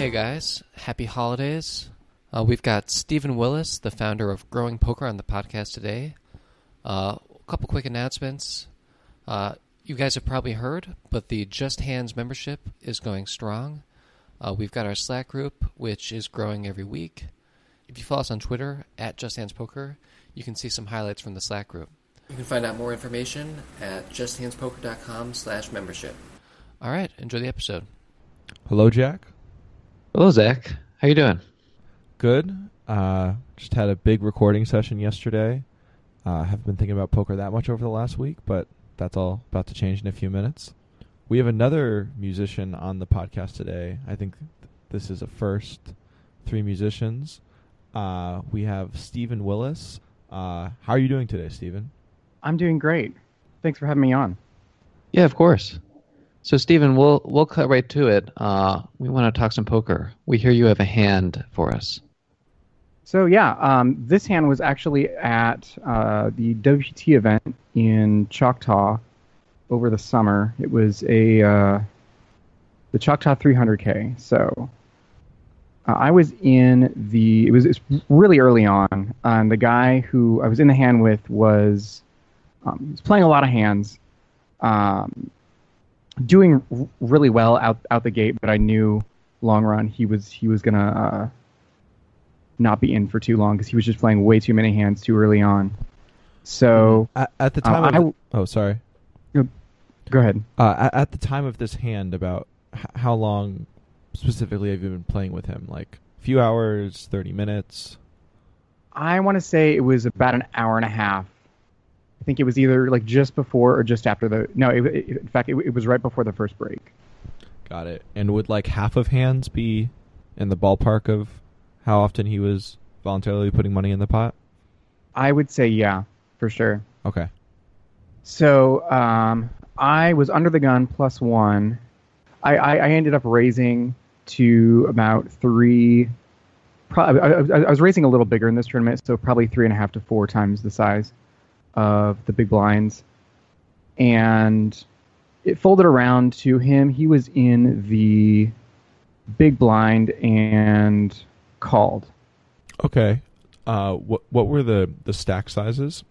Hey guys, happy holidays. Uh, we've got Stephen Willis, the founder of Growing Poker, on the podcast today. Uh, a couple quick announcements. Uh, you guys have probably heard, but the Just Hands membership is going strong. Uh, we've got our Slack group, which is growing every week. If you follow us on Twitter at Just Hands Poker, you can see some highlights from the Slack group. You can find out more information at justhandspoker.com slash membership. All right, enjoy the episode. Hello, Jack. Hello, Zach. How you doing? Good. Uh, just had a big recording session yesterday. Uh, haven't been thinking about poker that much over the last week, but that's all about to change in a few minutes. We have another musician on the podcast today. I think th- this is a first. Three musicians. Uh, we have Stephen Willis. Uh, how are you doing today, Stephen? I'm doing great. Thanks for having me on. Yeah, of course. So, Stephen, we'll we'll cut right to it. Uh, we want to talk some poker. We hear you have a hand for us. So yeah, um, this hand was actually at uh, the WPT event in Choctaw over the summer. It was a uh, the Choctaw 300K. So uh, I was in the. It was, it was really early on. And the guy who I was in the hand with was um, he was playing a lot of hands, um, doing really well out out the gate. But I knew long run he was he was gonna uh, not be in for too long because he was just playing way too many hands too early on. So At, at the Uh, time, I of, w- oh sorry. go ahead. Uh, at, at the time of this hand, about h- how long specifically have you been playing with him? Like a few hours, thirty minutes. I want to say it was about an hour and a half. I think it was either like just before or just after the. No, it, it, in fact, it, it was right before the first break. Got it. And would like half of hands be in the ballpark of how often he was voluntarily putting money in the pot? I would say yeah, for sure. Okay. So um, I was under the gun plus one. I, I, I ended up raising to about three. I, I was raising a little bigger in this tournament, so probably three and a half to four times the size of the big blinds. And it folded around to him. He was in the big blind and called. Okay. Uh, what what were the the stack sizes?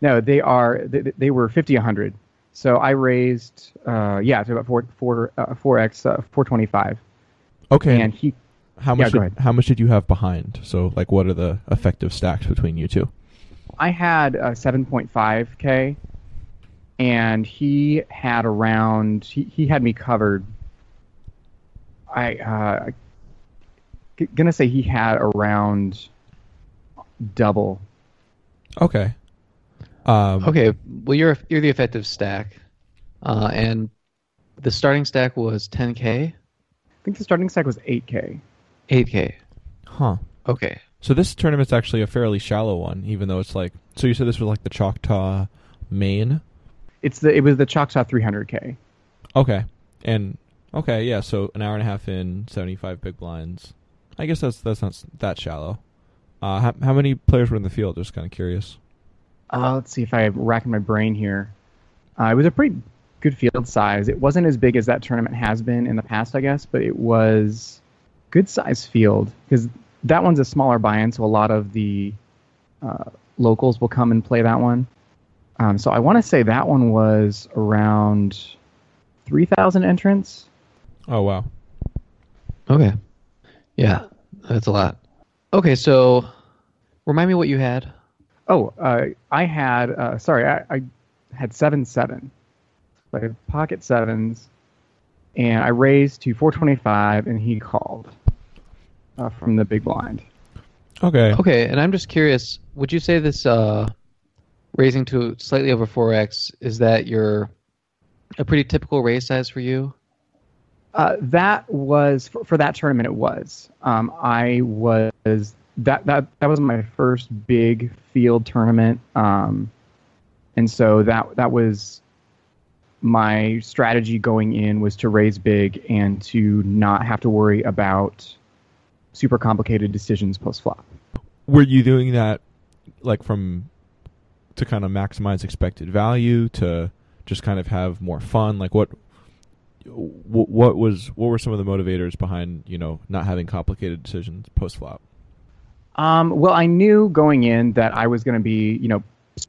No, they are they, they were 50 100. So I raised uh yeah, to about 4 4 uh, 4x uh, 425 Okay. and he how much go did, how much did you have behind? So like what are the effective stacks between you two? I had uh, 7.5k and he had around he, he had me covered I uh g- gonna say he had around double. Okay. Um, Okay, well you're you're the effective stack, uh, and the starting stack was 10k, I think the starting stack was 8k. 8k. Huh. Okay, So this tournament's actually a fairly shallow one, even though it's like. So you said this was like the Choctaw main. It's the it was the Choctaw 300k. Okay. And okay, yeah. So an hour and a half in, seventy-five big blinds. I guess that's that's not that shallow. Uh, how, how many players were in the field? Just kind of curious. Uh, let's see if I racking my brain here. Uh, it was a pretty good field size. It wasn't as big as that tournament has been in the past, I guess, but it was good size field because that one's a smaller buy-in, so a lot of the uh, locals will come and play that one. Um, so I want to say that one was around three thousand entrants. Oh wow. okay, yeah, that's a lot. Okay, so remind me what you had. Oh, uh, I had uh, sorry, I, I had seven seven. So I had pocket sevens, and I raised to 425, and he called uh, from the big blind. Okay. Okay, and I'm just curious. Would you say this uh, raising to slightly over 4x is that your a pretty typical raise size for you? Uh, that was for, for that tournament. It was. Um, I was that that that was my first big field tournament, um, and so that that was my strategy going in was to raise big and to not have to worry about super complicated decisions post flop. Were you doing that like from to kind of maximize expected value to just kind of have more fun? Like what what was what were some of the motivators behind you know not having complicated decisions post flop? Um, well, I knew going in that I was going to be, you know,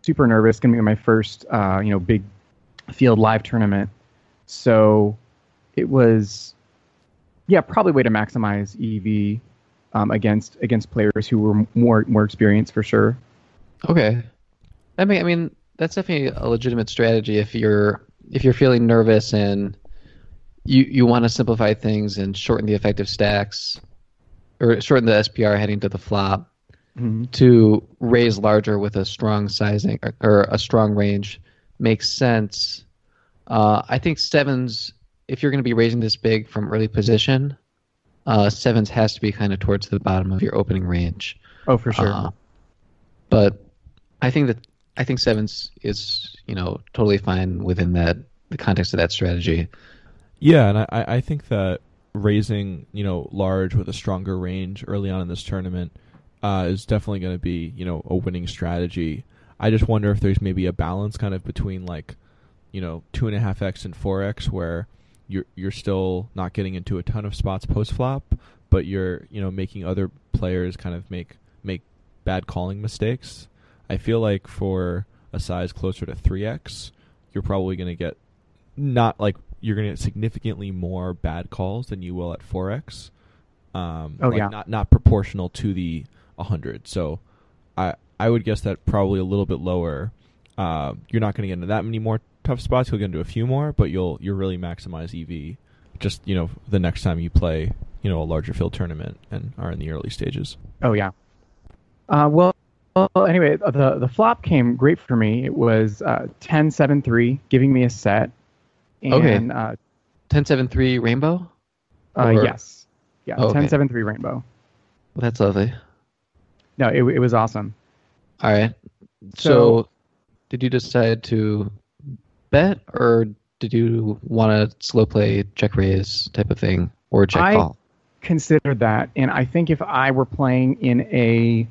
super nervous. Going to be my first, uh, you know, big field live tournament. So it was, yeah, probably way to maximize EV um, against against players who were more more experienced for sure. Okay. I mean, I mean that's definitely a legitimate strategy if you're if you're feeling nervous and you you want to simplify things and shorten the effective stacks or shorten the SPR heading to the flop Mhm. to raise larger with a strong sizing or, or a strong range makes sense. Uh, I think sevens, if you're going to be raising this big from early position, uh, sevens has to be kind of towards the bottom of your opening range. Oh, for sure. Uh, but I think that I think sevens is you know totally fine within that the context of that strategy. Yeah, and I, I I think that raising you know large with a stronger range early on in this tournament uh, is definitely going to be you know a winning strategy. I just wonder if there's maybe a balance kind of between like you know two and a half x and four x where you're you're still not getting into a ton of spots post flop, but you're you know making other players kind of make make bad calling mistakes. I feel like for a size closer to three x, you're probably going to get not like you're going to get significantly more bad calls than you will at 4x. Um, Oh, like yeah. Not not proportional to the 100. So I I would guess that probably a little bit lower. Uh, you're not going to get into that many more tough spots. You'll get into a few more, but you'll you'll really maximize EV. Just you know the next time you play you know a larger field tournament and are in the early stages. Oh yeah. Uh, well, well, anyway, the the flop came great for me. It was uh, 10-7-3, giving me a set. And, Okay. Uh, Ten seven three rainbow. uh, Or- yes. Yeah. Oh, okay. 10-7-3 rainbow. Well, that's lovely. No, it it was awesome. All right. So, So- did you decide to bet or did you want to slow play check raise type of thing or check I- call? Considered that, and I think if I were playing in a,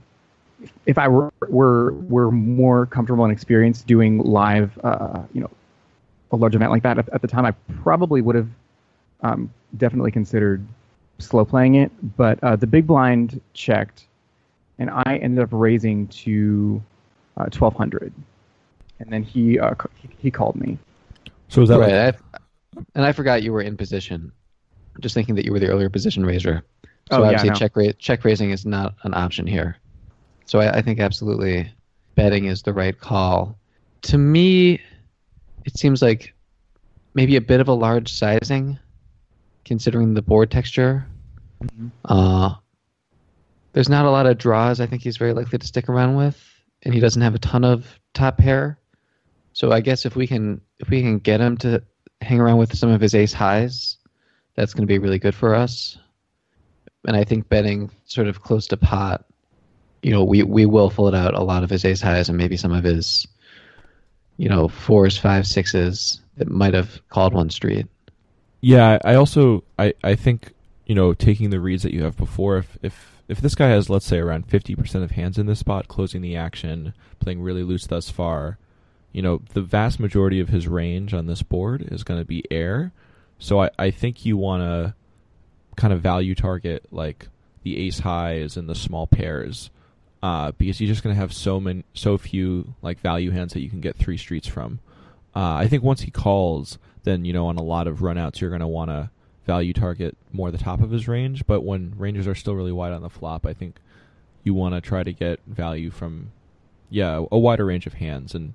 if I were were were more comfortable and experienced doing live, uh, you know, a large event like that at, at the time, I probably would have um, definitely considered slow playing it. But uh, the big blind checked, and I ended up raising to uh, twelve hundred, and then he uh, he called me. So is that like- right. I, and I forgot you were in position. Just thinking that you were the earlier position raiser. So Oh, yeah, obviously no. check ra- check raising is not an option here. So I, I think absolutely betting is the right call. To me, it seems like maybe a bit of a large sizing, considering the board texture. Uh, there's not a lot of draws. I think he's very likely to stick around with, and he doesn't have a ton of top pair. So I guess if we can if we can get him to hang around with some of his ace highs, that's going to be really good for us. And I think betting sort of close to pot, you know, we we will fold out a lot of his ace highs and maybe some of his, you know, fours, fives, sixes that might have called one street. Yeah, I also I, I think you know taking the reads that you have before. If if if this guy has let's say around fifty percent of hands in this spot, closing the action, playing really loose thus far, you know the vast majority of his range on this board is going to be air. So I I think you want to kind of value target like the ace highs and the small pairs. Uh, because you're just going to have so many, so few like value hands that you can get three streets from. Uh, I think once he calls, then you know on a lot of runouts you're going to want to value target more the top of his range. But when ranges are still really wide on the flop, I think you want to try to get value from yeah a wider range of hands. And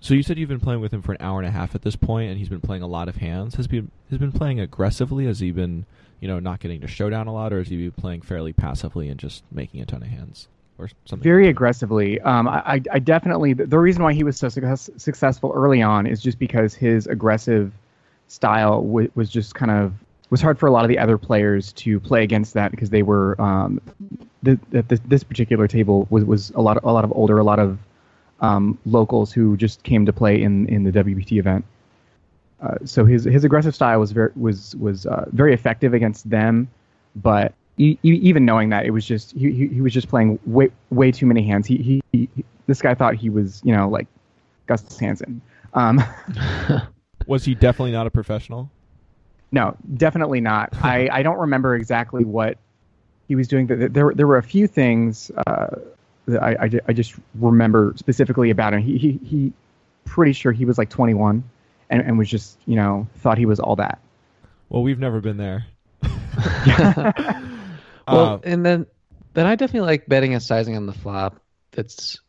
so you said you've been playing with him for an hour and a half at this point, and he's been playing a lot of hands. Has been has been playing aggressively? Has he been you know not getting to showdown a lot, or has he been playing fairly passively and just making a ton of hands or something? very aggressively. Um, I, I- definitely the, the reason why he was so success, successful early on is just because his aggressive style w- was just kind of was hard for a lot of the other players to play against that because they were um, th- th- this, this particular table was, was a lot of, a lot of older, a lot of um, locals who just came to play in, in the WPT event. Uh, so his his aggressive style was very was was uh, very effective against them, but e- even knowing that it was just he, he, he was just playing way way too many hands. He, he, he this guy thought he was you know like Gus Hansen. Um, Was he definitely not a professional? no, definitely not. I, I don't remember exactly what he was doing. There there, there were a few things uh, that I, I, I just remember specifically about him. He, he he pretty sure he was like 21 and, and was just you know thought he was all that. Well, we've never been there. Well, Uh, and then then I definitely like betting a sizing on the flop that's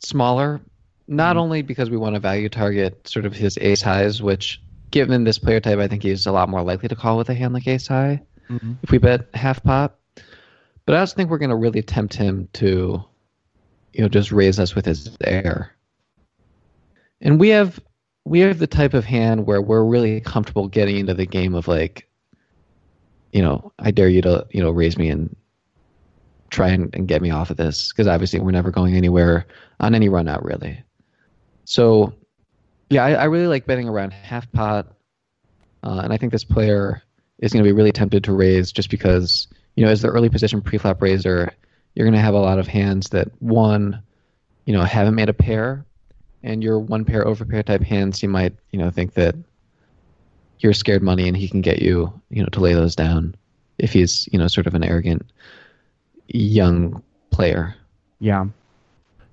smaller, not only because we want to value target sort of his ace highs, which given this player type, I think he's a lot more likely to call with a hand like ace high if we bet half pot. But I also think we're going to really tempt him to, you know, just raise us with his air. And we have we have the type of hand where we're really comfortable getting into the game of like, you know, I dare you to, you know, raise me and try and, and get me off of this because obviously we're never going anywhere on any run out really. So, yeah, I, I really like betting around half pot, uh, and I think this player is going to be really tempted to raise just because you know as the early position preflop raiser, you're going to have a lot of hands that one, you know, haven't made a pair, and your one pair over pair type hands, you might you know think that you're scared money and he can get you you know to lay those down if he's you know sort of an arrogant young player. Yeah.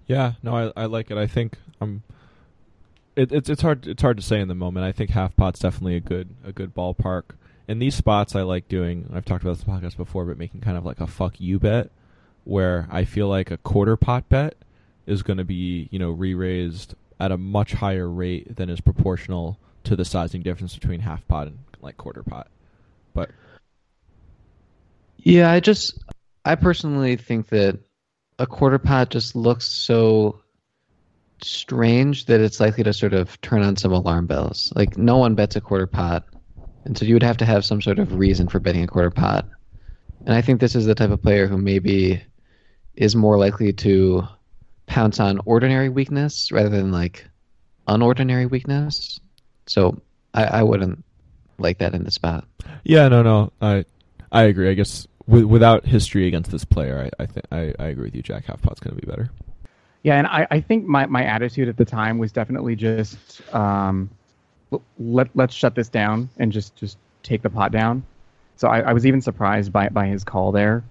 Yeah, no, I, I like it. I think um, it, it's it's hard it's hard to say in the moment. I think half pot's definitely a good a good ballpark. In these spots, I like doing. I've talked about this podcast before, but making kind of like a fuck you bet, where I feel like a quarter pot bet is going to be you know re-raised at a much higher rate than is proportional to the sizing difference between half pot and like quarter pot. But Yeah, I just I personally think that a quarter pot just looks so strange that it's likely to sort of turn on some alarm bells. Like no one bets a quarter pot, and so you would have to have some sort of reason for betting a quarter pot. And I think this is the type of player who maybe is more likely to pounce on ordinary weakness rather than like unordinary weakness. So I, I wouldn't like that in the spot. Yeah, no, no, I I agree. I guess with, without history against this player, I I, think I I agree with you. Jack Halfpot's going to be better. Yeah, and I, I think my, my attitude at the time was definitely just um, let let's shut this down and just just take the pot down. So I, I was even surprised by by his call there.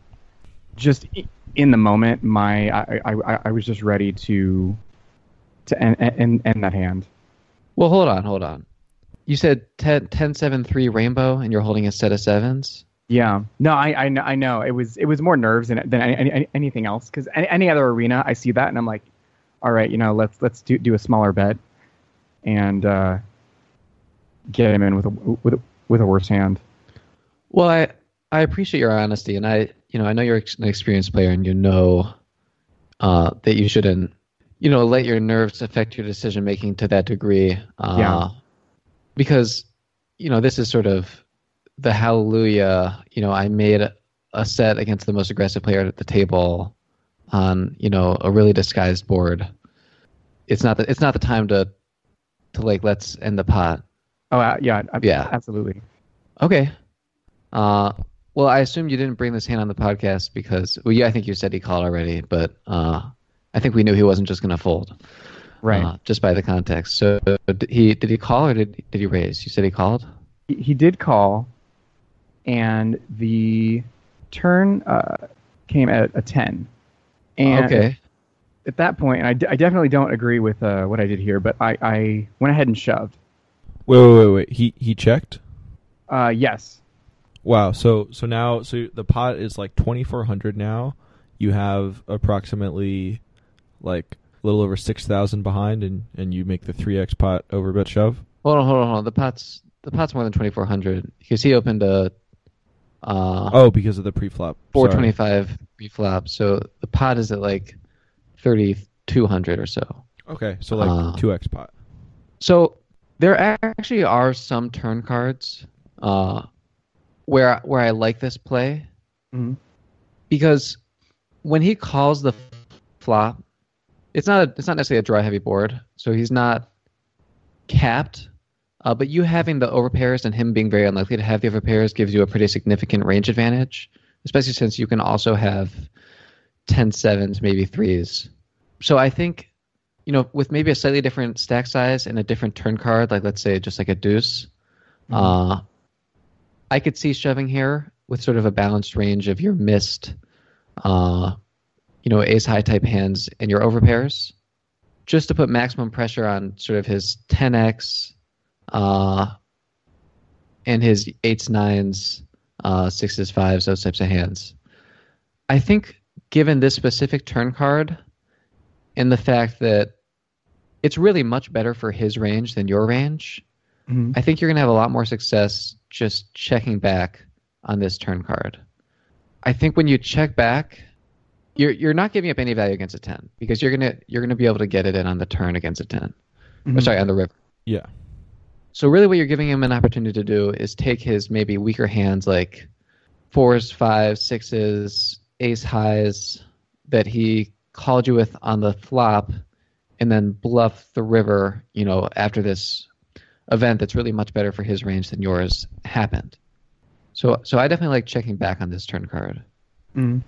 Just in the moment, my I, I, I- I was just ready to to end, end, end that hand. Well, hold on, hold on. You said 10, 10 7 3 rainbow and you're holding a set of sevens? Yeah, no, I I know, I know. it was it was more nerves than than any, any, anything else. Because any, any other arena, I see that and I'm like, all right, you know, let's let's do do a smaller bet, and uh, get him in with a with a, with a worse hand. Well, I, I appreciate your honesty and I, you know, I know you're an experienced player and you know uh, that you shouldn't, you know, let your nerves affect your decision making to that degree. Uh, Yeah. Because, you know, this is sort of the hallelujah, you know, I made a, set against the most aggressive player at the table on, you know, a really disguised board. It's not the, it's not the time to, to like, let's end the pot. Oh uh, yeah, Yeah. absolutely. Okay. Uh, well, I assume you didn't bring this hand on the podcast because, well, yeah, I think you said he called already, but uh, I think we knew he wasn't just going to fold, Right. uh, just by the context. So, did he did he call or did did he raise? You said he called. he, he did call, and the turn uh, came at a ten. And okay. at that point, and I, d- I definitely don't agree with uh, what I did here, but I, I went ahead and shoved. Wait, wait, wait, wait. He he checked. Uh, yes. Wow. So so now so the pot is like twenty four hundred now. You have approximately like a little over six thousand behind, and and you make the three x pot over bet shove. Hold on, hold on, hold on. The pot's the pot's more than twenty four hundred because he opened a uh, Oh, because of the pre-flop. four Sorry. twenty five preflop. So the pot is at like thirty two hundred or so. Okay, so like Uh, two x pot. So there actually are some turn cards uh, where where I like this play Mhm. because when he calls the flop, it's not a, it's not necessarily a draw heavy board, so he's not capped. Uh, but you having the overpairs and him being very unlikely to have the overpairs gives you a pretty significant range advantage, especially since you can also have 10 sevens, maybe threes. So I think, you know, with maybe a slightly different stack size and a different turn card, like let's say just like a deuce, uh, I could see shoving here with sort of a balanced range of your missed, uh, you know, ace high type hands and your overpairs, just to put maximum pressure on sort of his 10x, uh, and his eights, nines, uh, sixes, fives, those types of hands. I think given this specific turn card and the fact that it's really much better for his range than your range, Mhm. I think you're going to have a lot more success just checking back on this turn card. I think when you check back, you're you're not giving up any value against a 10 because you're going to you're to be able to get it in on the turn against a 10. Or Mhm. sorry, on the river. Yeah. So really, what you're giving him an opportunity to do is take his maybe weaker hands like fours, fives, sixes, ace highs that he called you with on the flop, and then bluff the river. You know, after this event that's really much better for his range than yours happened. So, so I definitely like checking back on this turn card. Mhm.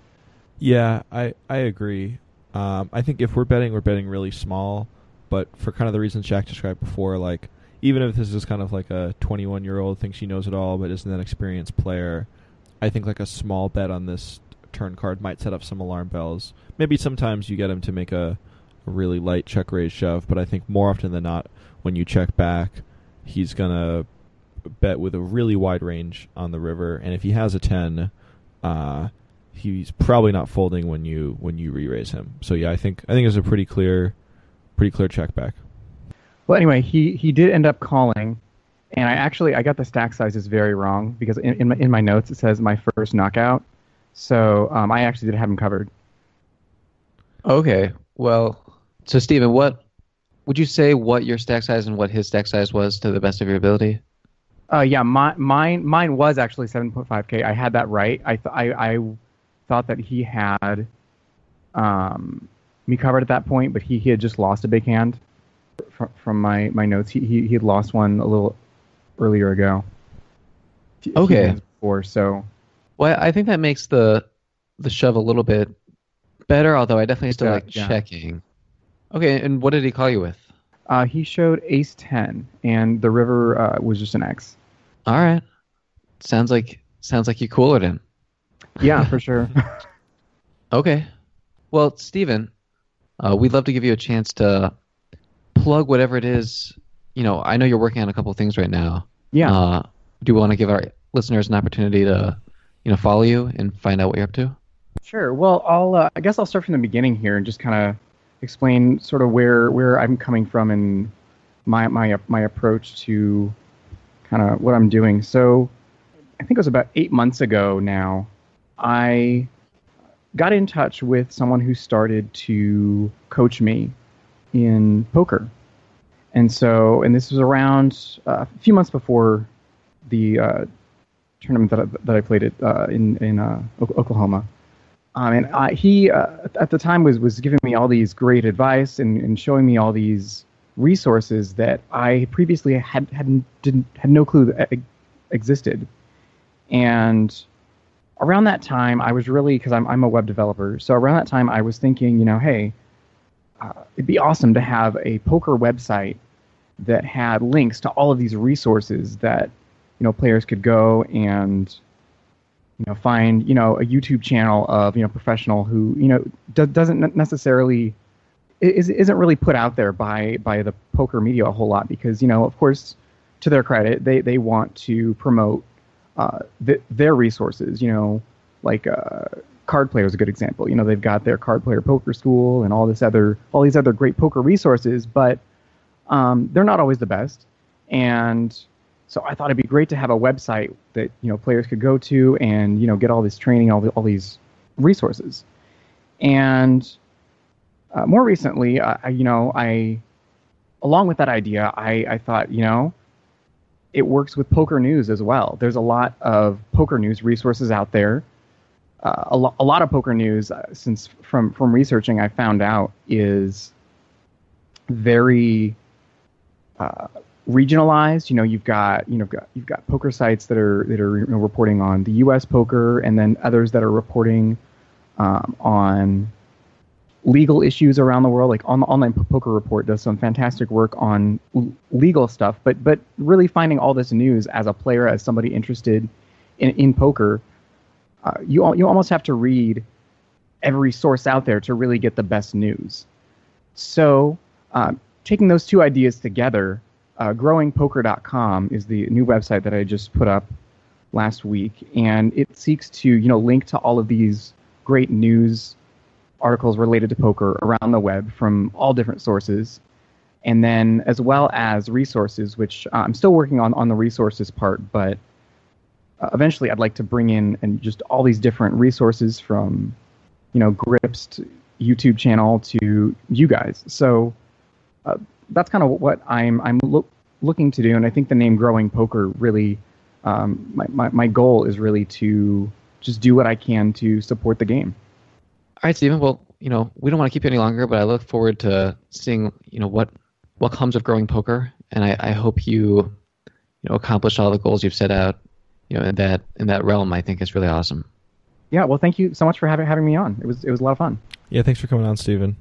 Yeah, I I agree. Um, I think if we're betting, we're betting really small. But for kind of the reasons Jack described before, like even if this is kind of like a 21 year old thinks she knows it all but isn't an experienced player, I think like a small bet on this turn card might set up some alarm bells. Maybe sometimes you get him to make a, a really light check raise shove, but I think more often than not, when you check back, he's gonna bet with a really wide range on the river, and if he has a 10, uh, he's probably not folding when you when you re-raise him. So yeah, I think I think it's a pretty clear, pretty clear check back. Well, anyway, he he did end up calling, and I actually I got the stack sizes very wrong because in in my, in my notes it says my first knockout, so um, I actually did have him covered. Okay, well, so Stephen, what would you say? What your stack size and what his stack size was to the best of your ability? Uh, yeah, my, mine mine was actually 7.5k. I had that right. I th- I, I thought that he had um, me covered at that point, but he, he had just lost a big hand. From, from my, my notes, he, he he had lost one a little earlier ago. Okay. Before, so Well, I think that makes the the shove a little bit better, although I definitely still does, like yeah. checking. Okay, and what did he call you with? uh, he showed ace 10, and the river uh, was just an X. All right, sounds like sounds like you coolered him. Yeah, for sure. Okay, well, Stephen, uh, we'd love to give you a chance to plug whatever it is. You know, I know you're working on a couple things right now. yeah. Uh, do you want to give our listeners an opportunity to, you know, follow you and find out what you're up to? Sure. Well, I'll. Uh, I guess I'll start from the beginning here and just kind of explain sort of where where I'm coming from and my my my approach to kind of what I'm doing. So, I think it was about eight months ago now. I got in touch with someone who started to coach me in poker, and so and this was around uh, a few months before the uh, tournament that I, that I played at uh, in in uh, Oklahoma. Um, and I, he uh, at the time was was giving me all these great advice and, and showing me all these resources that I previously had had didn't had no clue that existed. And around that time, I was really because I'm I'm a web developer, so around that time I was thinking, you know, hey, uh, it'd be awesome to have a poker website that had links to all of these resources that you know players could go and you know find you know a YouTube channel of you know professional who you know do, doesn't necessarily is, isn't really put out there by by the poker media a whole lot because you know of course to their credit they they want to promote uh, th- their resources you know like uh, card player is a good example. You know they've got their card player poker school and all this other all these other great poker resources but um, they're not always the best. And so I thought it'd be great to have a website that you know players could go to and you know get all this training, all the, all these resources. And uh, more recently, I- you know, I along with that idea, I, I thought you know it works with poker news as well. There's a lot of poker news resources out there. Uh, a, lo- a lot of poker news, uh, since from from researching, I found out is very uh, regionalized. You know, you've got you know got, you've got poker sites that are that are you know, reporting on the U.S. poker, and then others that are reporting um, on legal issues around the world. Like on the online poker report does some fantastic work on l- legal stuff, but but really finding all this news as a player, as somebody interested in, in poker, uh, you you almost have to read every source out there to really get the best news. So, uh, taking those two ideas together, uh, growingpoker.com is the new website that I just put up last week, and it seeks to you know link to all of these great news articles related to poker around the web from all different sources, and then as well as resources, which uh, I'm still working on on the resources part, but uh, eventually I'd like to bring in and just all these different resources from you know Grips YouTube channel to you guys. So uh, that's kind of what I'm I'm lo- looking to do, and I think the name Growing Poker really um, my, my my goal is really to just do what I can to support the game. All right, Stephen. Well, you know, we don't want to keep you any longer, but I look forward to seeing, you know, what what comes of growing poker, and I, I hope you, you know, accomplish all the goals you've set out, you know, in that in that realm. I think is really awesome. Yeah, well, thank you so much for having having me on. It was it was a lot of fun. Yeah, thanks for coming on, Stephen.